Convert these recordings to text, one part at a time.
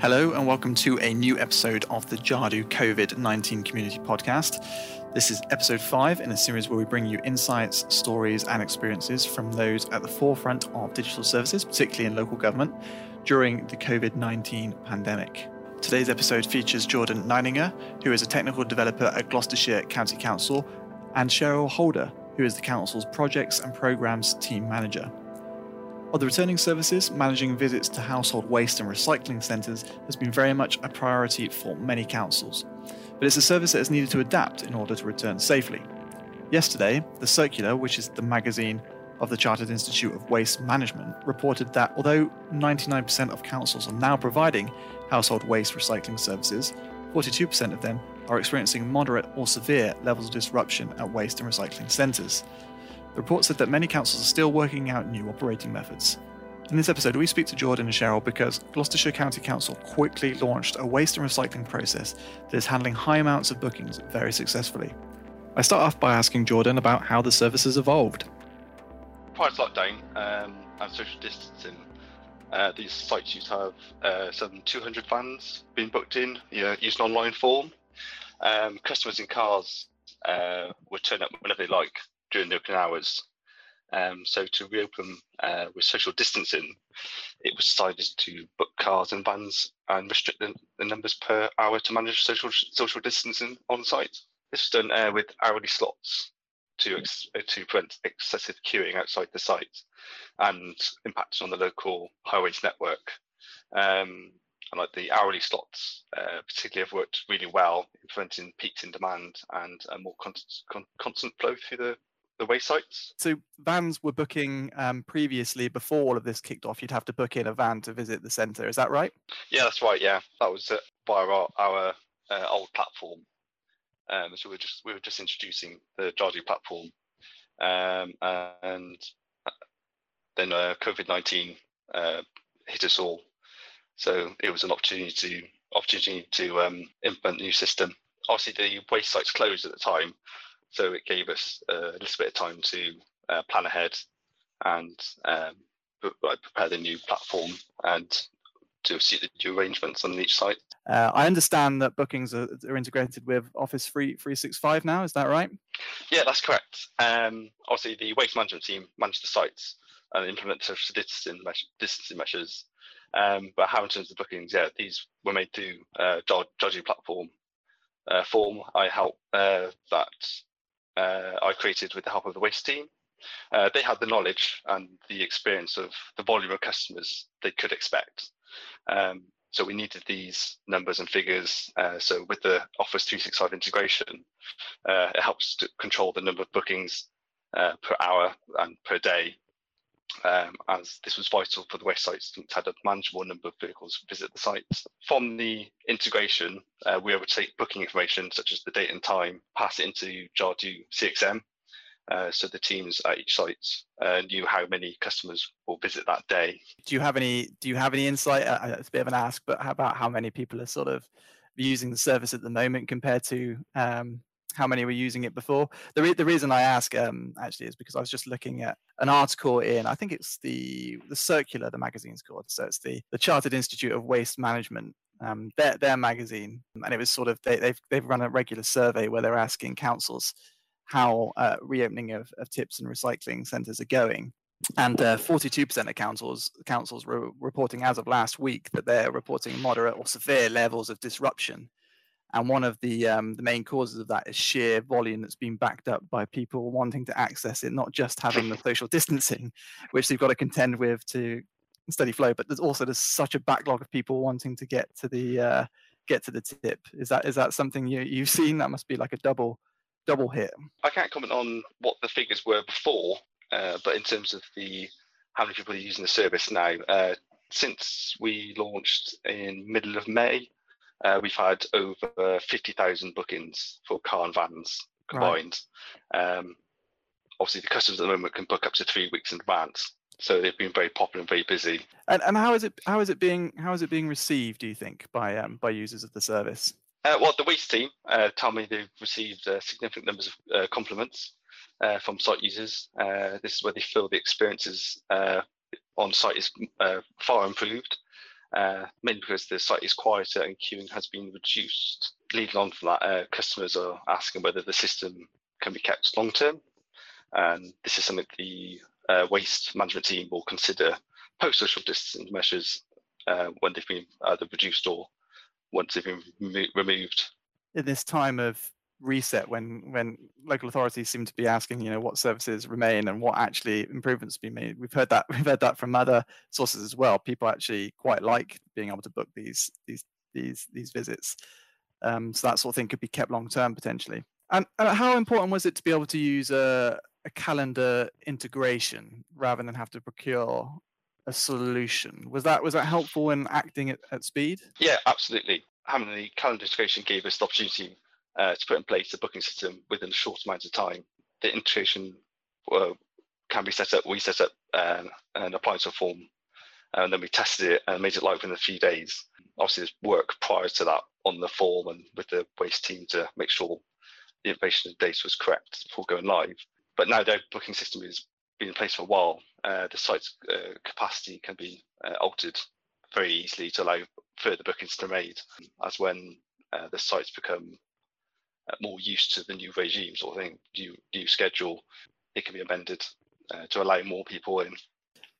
Hello, and welcome to a new episode of the Jadu COVID 19 Community Podcast. This is episode five in a series where we bring you insights, stories, and experiences from those at the forefront of digital services, particularly in local government, during the COVID 19 pandemic. Today's episode features Jordan Neininger, who is a technical developer at Gloucestershire County Council, and Cheryl Holder, who is the Council's Projects and Programmes Team Manager. Of the returning services, managing visits to household waste and recycling centres has been very much a priority for many councils, but it's a service that has needed to adapt in order to return safely. Yesterday, The Circular, which is the magazine of the Chartered Institute of Waste Management, reported that although 99% of councils are now providing household waste recycling services, 42% of them are experiencing moderate or severe levels of disruption at waste and recycling centres. The report said that many councils are still working out new operating methods. In this episode, we speak to Jordan and Cheryl because Gloucestershire County Council quickly launched a waste and recycling process that is handling high amounts of bookings very successfully. I start off by asking Jordan about how the service has evolved. Prior to lockdown um, and social distancing, uh, these sites used to have uh, some 200 vans being booked in, you know, using online form. Um, customers in cars uh, would turn up whenever they like during the open hours. Um, so to reopen uh, with social distancing, it was decided to book cars and vans and restrict the, the numbers per hour to manage social social distancing on site. This was done uh, with hourly slots to ex- to prevent excessive queuing outside the site and impacting on the local highways network. Um, and like the hourly slots, uh, particularly, have worked really well in preventing peaks in demand and a more con- con- constant flow through the the way sites. So vans were booking um, previously before all of this kicked off. You'd have to book in a van to visit the centre. Is that right? Yeah, that's right. Yeah, that was uh, via our, our uh, old platform. Um, so we were just we were just introducing the Jadu platform, um, and uh, then uh, COVID nineteen uh, hit us all. So it was an opportunity to opportunity to um, implement a new system. Obviously, the waste sites closed at the time, so it gave us a little bit of time to uh, plan ahead and um, prepare the new platform and to see the new arrangements on each site. Uh, I understand that bookings are, are, integrated with Office 3, 365 now, is that right? Yeah, that's correct. Um, obviously, the waste management team manage the sites and implement social distancing, distancing measures. Um, but how in terms of bookings, yeah, these were made through uh, Jadu platform uh, form. I help uh, that uh, I created with the help of the waste team. Uh, they had the knowledge and the experience of the volume of customers they could expect. Um, so we needed these numbers and figures. Uh, so with the Office 365 integration, uh, it helps to control the number of bookings uh, per hour and per day. Um, as this was vital for the waste sites to have a manageable number of vehicles visit the sites. From the integration, uh, we were able to take booking information such as the date and time, pass it into Jadu CXM, uh, so the teams at each site uh, knew how many customers will visit that day. Do you have any? Do you have any insight? Uh, it's a bit of an ask, but about how many people are sort of using the service at the moment compared to um, how many were using it before? The re- the reason I ask um, actually is because I was just looking at an article in I think it's the the Circular, the magazine's called. So it's the the Chartered Institute of Waste Management. Um, their their magazine, and it was sort of they, they've they've run a regular survey where they're asking councils how uh, reopening of, of tips and recycling centres are going. And uh, 42% of councils councils were reporting as of last week that they're reporting moderate or severe levels of disruption. And one of the um, the main causes of that is sheer volume that's been backed up by people wanting to access it, not just having the social distancing, which they've got to contend with to steady flow, but there's also there's such a backlog of people wanting to get to the uh, get to the tip. Is that is that something you you've seen? That must be like a double double hit. I can't comment on what the figures were before, uh, but in terms of the how many people are using the service now, uh, since we launched in middle of May, uh, we've had over 50,000 bookings for car and vans combined. Right. Um, obviously, the customers at the moment can book up to three weeks in advance, so they've been very popular and very busy. And, and how is it how is it being how is it being received? Do you think by um, by users of the service? Uh, well, the waste team uh, tell me they've received uh, significant numbers of uh, compliments uh, from site users. Uh, this is where they feel the experiences on site is far improved. Uh, mainly because the site is quieter and queuing has been reduced. Leading on from that, uh, customers are asking whether the system can be kept long term. And this is something the uh, waste management team will consider post social distancing measures uh, when they've been either reduced or once they've been removed. In this time of reset when when local authorities seem to be asking you know what services remain and what actually improvements be made. We've heard that we've heard that from other sources as well. People actually quite like being able to book these these these these visits. Um, so that sort of thing could be kept long term potentially. And uh, how important was it to be able to use a, a calendar integration rather than have to procure a solution? Was that was that helpful in acting at, at speed? Yeah absolutely. Having the calendar integration gave us the opportunity uh, to put in place a booking system within a short amount of time. The integration uh, can be set up. We set up um, an applied to a form, and then we tested it and made it live within a few days. Obviously, there's work prior to that on the form and with the waste team to make sure the information and data was correct before going live. But now the booking system has been in place for a while. Uh, the site's uh, capacity can be uh, altered very easily to allow further bookings to be made, as when uh, the sites become uh, more used to the new regime sort of thing, new new schedule, it can be amended uh, to allow more people in.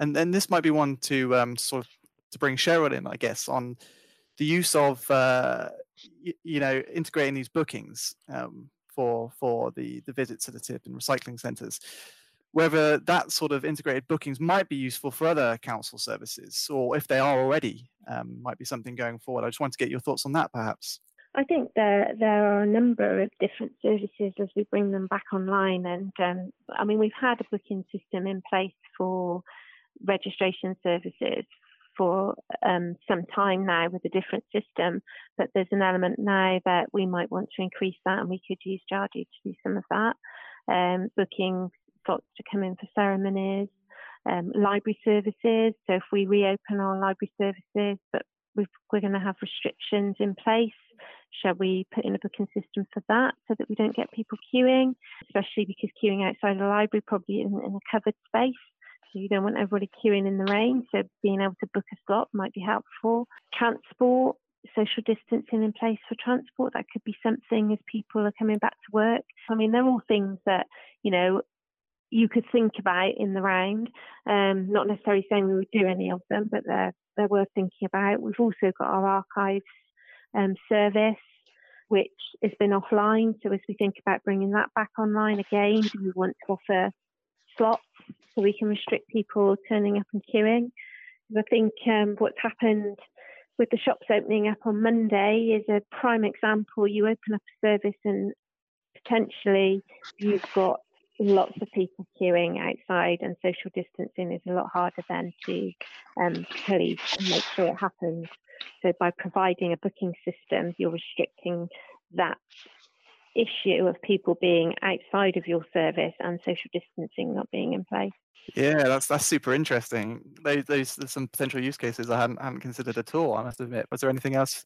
And then this might be one to um, sort of to bring Cheryl in, I guess, on the use of uh, y- you know integrating these bookings um, for for the the visits to the tip and recycling centres. Whether that sort of integrated bookings might be useful for other council services, or if they are already, um, might be something going forward. I just want to get your thoughts on that, perhaps. I think there there are a number of different services as we bring them back online, and um, I mean we've had a booking system in place for registration services for um, some time now with a different system, but there's an element now that we might want to increase that, and we could use Jadu to do some of that, um, booking slots to come in for ceremonies. Um, library services. So if we reopen our library services, but we are going to have restrictions in place. Shall we put in a booking system for that so that we don't get people queuing, especially because queuing outside the library probably isn't in a covered space. So you don't want everybody queuing in the rain. So being able to book a slot might be helpful. Transport, social distancing in place for transport, that could be something as people are coming back to work. I mean, they're all things that, you know, you could think about in the round. Um, not necessarily saying we would do any of them, but they're they're worth thinking about. We've also got our archives um, service, which has been offline. So as we think about bringing that back online again, we want to offer slots so we can restrict people turning up and queuing? I think um, what's happened with the shops opening up on Monday is a prime example. You open up a service and potentially you've got lots of people queuing outside, and social distancing is a lot harder then to um, police and make sure it happens. So, by providing a booking system, you're restricting that issue of people being outside of your service and social distancing not being in place. Yeah, that's that's super interesting. Those, those there's some potential use cases I hadn't hadn't considered at all. I must admit. Was there anything else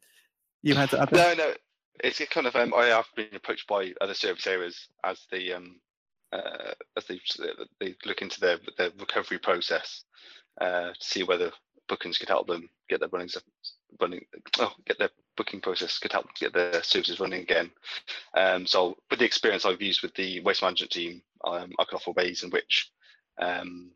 you had to add? No, no. It's kind of um, I have been approached by other service areas as the um, uh, as they they look into their their recovery process uh, to see whether bookings could help them get their running running oh get their booking process could help get their services running again. Um, so with the experience I've used with the waste management team, um, I can offer ways in which um,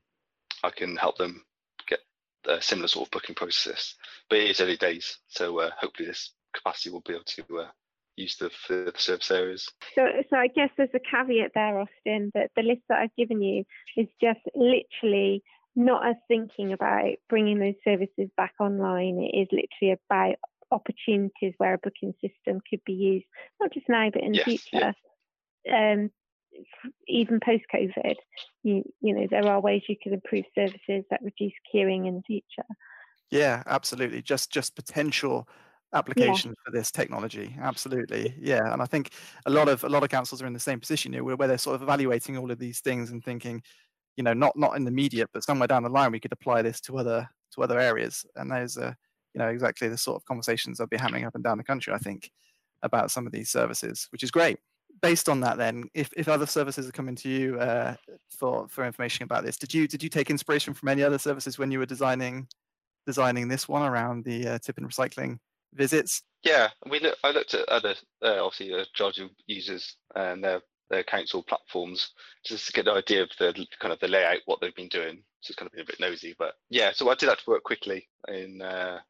I can help them get a similar sort of booking process. But it is early days, so uh, hopefully this capacity will be able to uh, use the, the service areas. So, so I guess there's a caveat there, Austin, that the list that I've given you is just literally not us thinking about bringing those services back online. It is literally about opportunities where a booking system could be used, not just now, but in the yes, future. Yeah. Um, even post COVID, you, you know, there are ways you can improve services that reduce queuing in the future. Yeah, absolutely. Just just potential application yeah. for this technology absolutely yeah and i think a lot of a lot of councils are in the same position you know, where they're sort of evaluating all of these things and thinking you know not not in the immediate but somewhere down the line we could apply this to other to other areas and those are you know exactly the sort of conversations i'll be happening up and down the country i think about some of these services which is great based on that then if, if other services are coming to you uh, for for information about this did you did you take inspiration from any other services when you were designing designing this one around the uh, tip and recycling visits? Yeah, we look, I looked at other uh, obviously the Jadu users and their their council platforms just to get an idea of the kind of the layout, what they've been doing. So it's kind of been a bit nosy, but yeah. So I did have to work quickly in uh,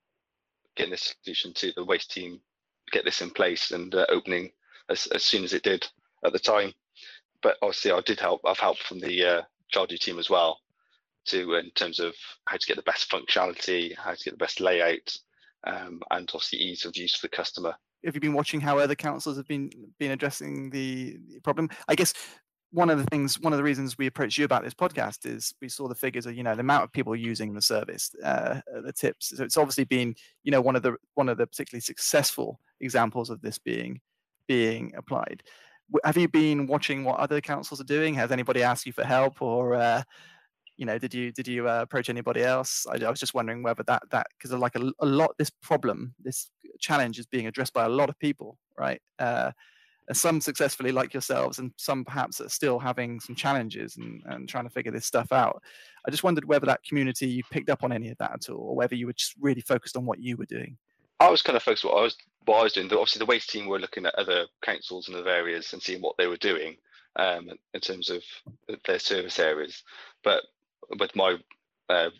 getting this solution to the waste team, get this in place and uh, opening as, as soon as it did at the time. But obviously, I did help. I've helped from the uh, team as well, to in terms of how to get the best functionality, how to get the best layout, um, and obviously ease of use for the customer. Have you been watching how other councils have been been addressing the problem? I guess one of the things, one of the reasons we approached you about this podcast is we saw the figures of you know the amount of people using the service, uh, the tips. So it's obviously been you know one of the one of the particularly successful examples of this being being applied. Have you been watching what other councils are doing? Has anybody asked you for help, or uh, you know, did you did you uh, approach anybody else? I, I, was just wondering whether that that because like a, a lot this problem, this challenge is being addressed by a lot of people, right? Uh, some successfully like yourselves and some perhaps are still having some challenges and, and trying to figure this stuff out i just wondered whether that community you picked up on any of that at all or whether you were just really focused on what you were doing i was kind of focused on what i was what i was doing obviously the waste team were looking at other councils and other areas and seeing what they were doing um, in terms of their service areas but with my uh,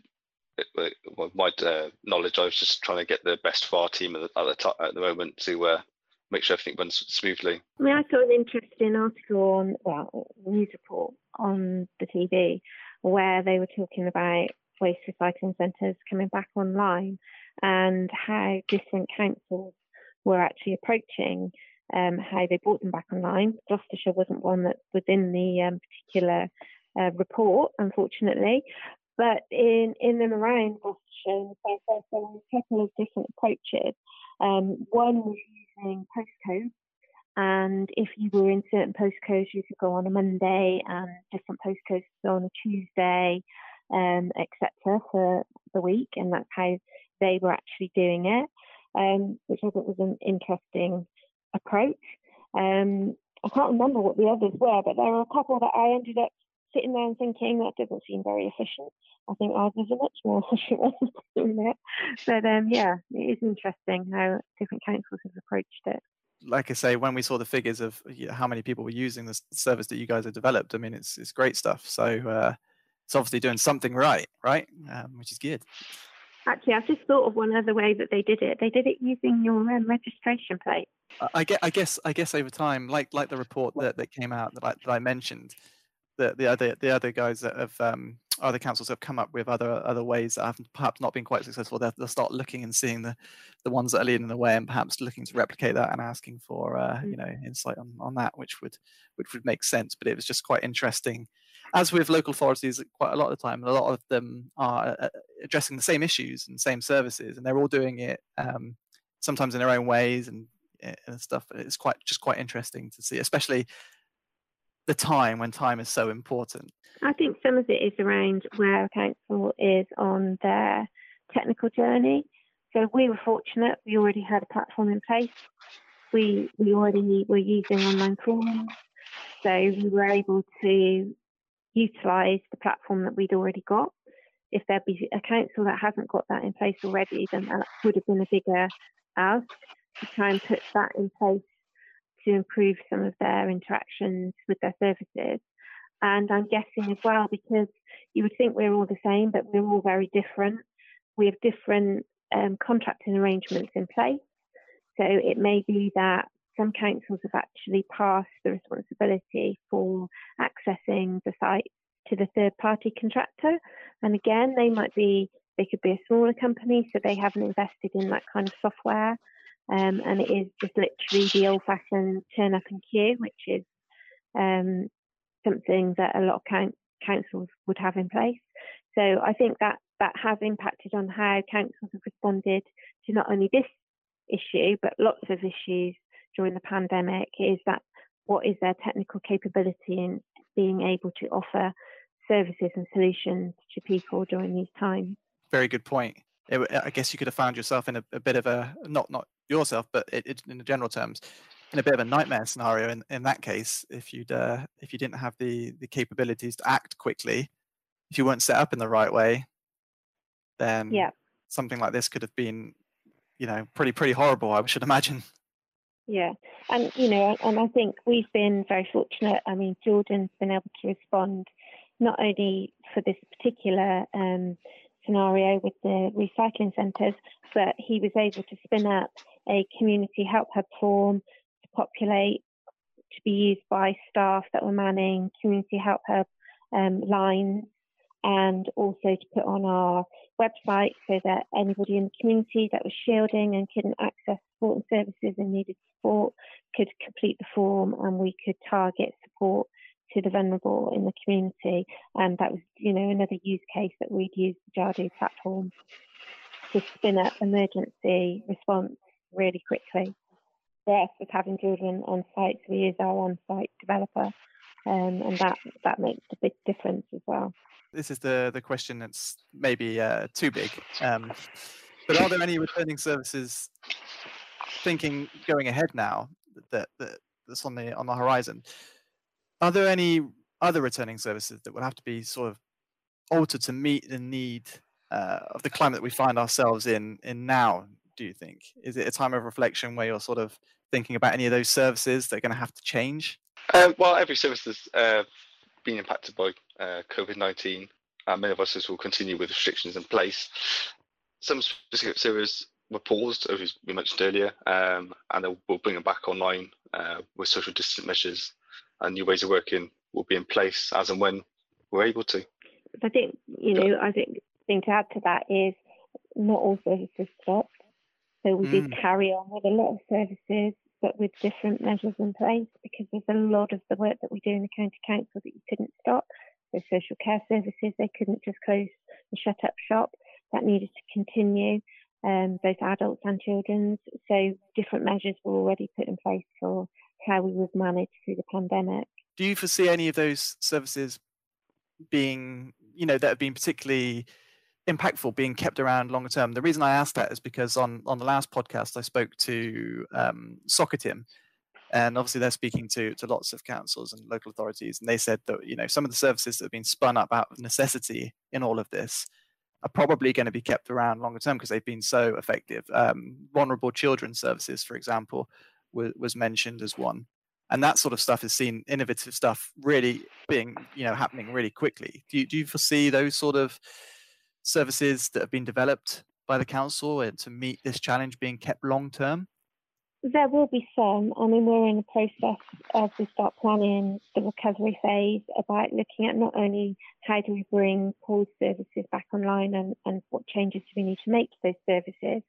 my uh, knowledge, I was just trying to get the best for our team at the, at the, at the moment to uh, make sure everything runs smoothly. I mean, I saw an interesting article on, well, news report on the TV where they were talking about waste recycling centres coming back online and how different councils were actually approaching um, how they brought them back online. Gloucestershire wasn't one that was in the um, particular uh, report, unfortunately, but in, in and around Gloucestershire, there were a couple of different approaches. Um, one was using postcodes, and if you were in certain postcodes, you could go on a Monday, and different postcodes on a Tuesday, um, etc. for the week, and that's how they were actually doing it, um, which I thought was an interesting approach. Um, I can't remember what the others were, but there were a couple that I ended up sitting there and thinking that doesn't seem very efficient. I think ours is a much more efficient way of doing it. But um, yeah, it is interesting how different councils have approached it. Like I say, when we saw the figures of how many people were using the service that you guys have developed, I mean, it's it's great stuff. So uh, it's obviously doing something right, right? Um, which is good. Actually, I've just thought of one other way that they did it. They did it using your um, registration plate. I guess, I guess, I guess over time, like like the report that, that came out that I, that I mentioned, the, the other the other guys that have um, other councils have come up with other other ways that have perhaps not been quite successful. They'll, they'll, start looking and seeing the the ones that are leading the way, and perhaps looking to replicate that and asking for uh, you mm. know insight on, on that, which would which would make sense. But it was just quite interesting. As with local authorities, quite a lot of the time, a lot of them are uh, uh, addressing the same issues and same services, and they're all doing it um, sometimes in their own ways and and stuff. It's quite just quite interesting to see, especially the time when time is so important? I think some of it is around where a council is on their technical journey. So we were fortunate; we already had a platform in place. We we already were using online forms, so we were able to utilise the platform that we'd already got. If there'd be a council that hasn't got that in place already, then that would have been a bigger ask to try and put that in place to improve some of their interactions with their services. And I'm guessing as well, because you would think we're all the same, but we're all very different. We have different um, contracting arrangements in place. So it may be that some councils have actually passed the responsibility for accessing the site to the third party contractor. And again, they might be, they could be a smaller company, so they haven't invested in that kind of software. Um, and it is just literally the old fashioned turn up and queue, which is um, something that a lot of councils would have in place. So I think that that has impacted on how councils have responded to not only this issue, but lots of issues during the pandemic is that what is their technical capability in being able to offer services and solutions to people during these times. Very good point. I guess you could have found yourself in a, a bit of a not not yourself, but it, it, in the general terms, in a bit of a nightmare scenario. In, in that case, if you'd uh, if you didn't have the the capabilities to act quickly, if you weren't set up in the right way, then yeah, something like this could have been, you know, pretty pretty horrible. I should imagine. Yeah, and you know, and I think we've been very fortunate. I mean, Jordan's been able to respond not only for this particular um, scenario with the recycling centres, but he was able to spin up a community help hub form to populate to be used by staff that were manning community help hub um, lines and also to put on our website so that anybody in the community that was shielding and couldn't access support and services and needed support could complete the form and we could target support to the vulnerable in the community. And that was, you know, another use case that we'd use the Jadu platform to spin up emergency response really quickly. For us, with having children on site, we use our on-site developer, um, and that that makes a big difference as well. This is the the question that's maybe uh, too big, um, but are there any returning services thinking going ahead now that, that that's on the on the horizon? Are there any other returning services that will have to be sort of altered to meet the need uh, of the climate that we find ourselves in in now? Do you think is it a time of reflection where you're sort of thinking about any of those services that are going to have to change? Um, well, every service has uh, been impacted by uh, COVID 19. Uh, many of us will continue with restrictions in place. Some specific services were paused, as we mentioned earlier, um, and we'll bring them back online uh, with social distance measures and new ways of working will be in place as and when we're able to. I think, you know, I think the thing to add to that is not all services stopped. So we mm. did carry on with a lot of services but with different measures in place because there's a lot of the work that we do in the county council that you couldn't stop. So social care services, they couldn't just close and shut up shop. That needed to continue, um, both adults and children's. So different measures were already put in place for how we would manage through the pandemic. Do you foresee any of those services being, you know, that have been particularly impactful being kept around longer term. The reason I asked that is because on on the last podcast I spoke to um, Socitm, and obviously they're speaking to to lots of councils and local authorities, and they said that you know some of the services that have been spun up out of necessity in all of this are probably going to be kept around longer term because they've been so effective. Um, vulnerable children services, for example, was, was mentioned as one and that sort of stuff is seen innovative stuff really being you know happening really quickly do you, do you foresee those sort of services that have been developed by the council to meet this challenge being kept long term? There will be some. I mean, we're in the process as we start planning the recovery phase about looking at not only how do we bring paused services back online and, and what changes do we need to make to those services,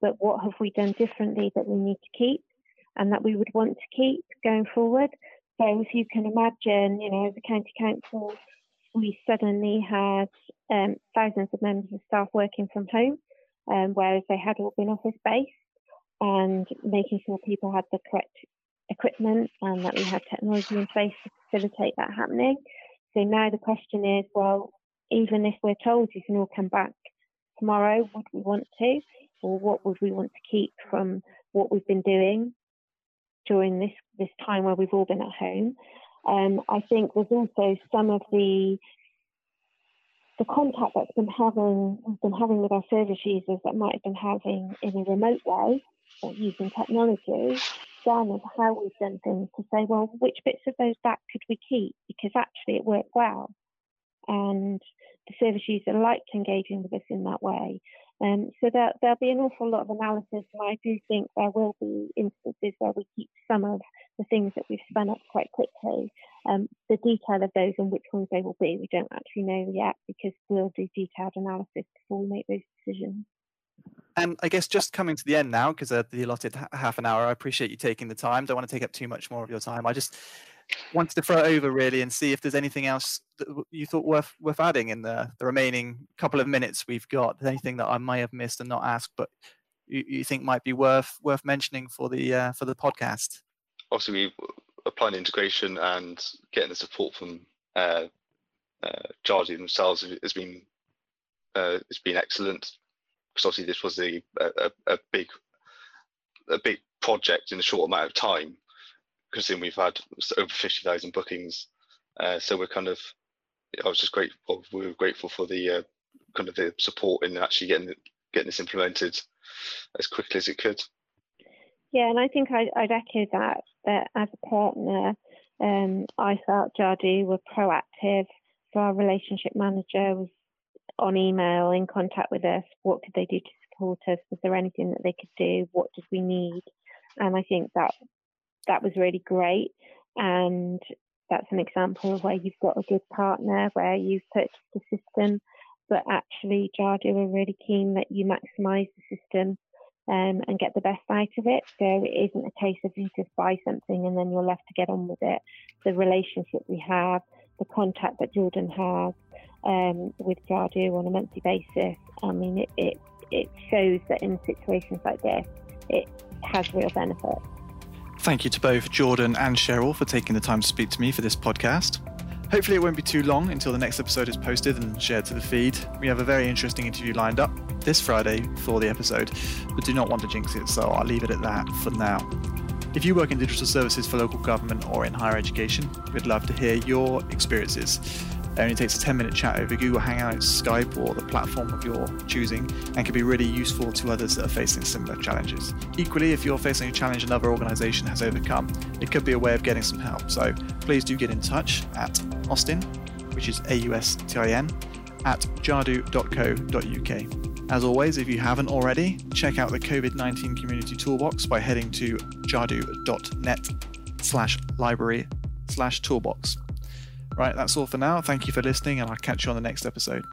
but what have we done differently that we need to keep and that we would want to keep going forward. So if you can imagine, you know, as a county council, we suddenly had um, thousands of members of staff working from home, um, whereas they had all been office based, and making sure people had the correct equipment and that we had technology in place to facilitate that happening. So now the question is, well, even if we're told you can all come back tomorrow, would we want to, or what would we want to keep from what we've been doing during this this time where we've all been at home? Um, I think there's also some of the the contact that's been having been having with our service users that might have been having in a remote way using technology, done of how we've done things to say, well, which bits of those back could we keep? Because actually it worked well. And the service user liked engaging with us in that way. Um, so there, there'll be an awful lot of analysis, and I do think there will be instances where we keep some of the things that we've up quite quickly. Um, the detail of those and which ones they will be, we don't actually know yet because we'll do detailed analysis before we make those decisions. And I guess just coming to the end now, because uh, the allotted half an hour, I appreciate you taking the time. Don't want to take up too much more of your time. I just wanted to throw it over really and see if there's anything else that you thought worth worth adding in the, the remaining couple of minutes we've got. Anything that I may have missed and not asked, but you, you think might be worth worth mentioning for the uh, for the podcast. Obviously, we applying integration and getting the support from uh, uh, themselves has been uh, has been excellent. Because obviously, this was a, a, a big a big project in a short amount of time considering we've had over 50,000 bookings. Uh, so we're kind of, I was just grateful, we were grateful for the uh, kind of the support in actually getting getting this implemented as quickly as it could. Yeah, and I think I'd, I'd echo that, that as a partner, um, I felt Jadu were proactive. So our relationship manager was on email in contact with us. What could they do to support us? Was there anything that they could do? What did we need? And I think that that was really great. And that's an example of where you've got a good partner, where you've purchased a system, but actually Jadu are really keen that you maximise the system um, and get the best out of it. So it isn't a case of you just buy something and then you're left to get on with it. The relationship we have, the contact that Jordan has um, with Jadu on a monthly basis, I mean, it, it, it shows that in situations like this, it has real benefit. Thank you to both Jordan and Cheryl for taking the time to speak to me for this podcast. Hopefully, it won't be too long until the next episode is posted and shared to the feed. We have a very interesting interview lined up this Friday for the episode, but do not want to jinx it, so I'll leave it at that for now. If you work in digital services for local government or in higher education, we'd love to hear your experiences. It only takes a 10 minute chat over Google Hangouts, Skype, or the platform of your choosing, and can be really useful to others that are facing similar challenges. Equally, if you're facing a challenge another organization has overcome, it could be a way of getting some help. So please do get in touch at Austin, which is A U S T I N, at jadu.co.uk. As always, if you haven't already, check out the COVID 19 Community Toolbox by heading to jadu.net slash library slash toolbox. Right, that's all for now. Thank you for listening, and I'll catch you on the next episode.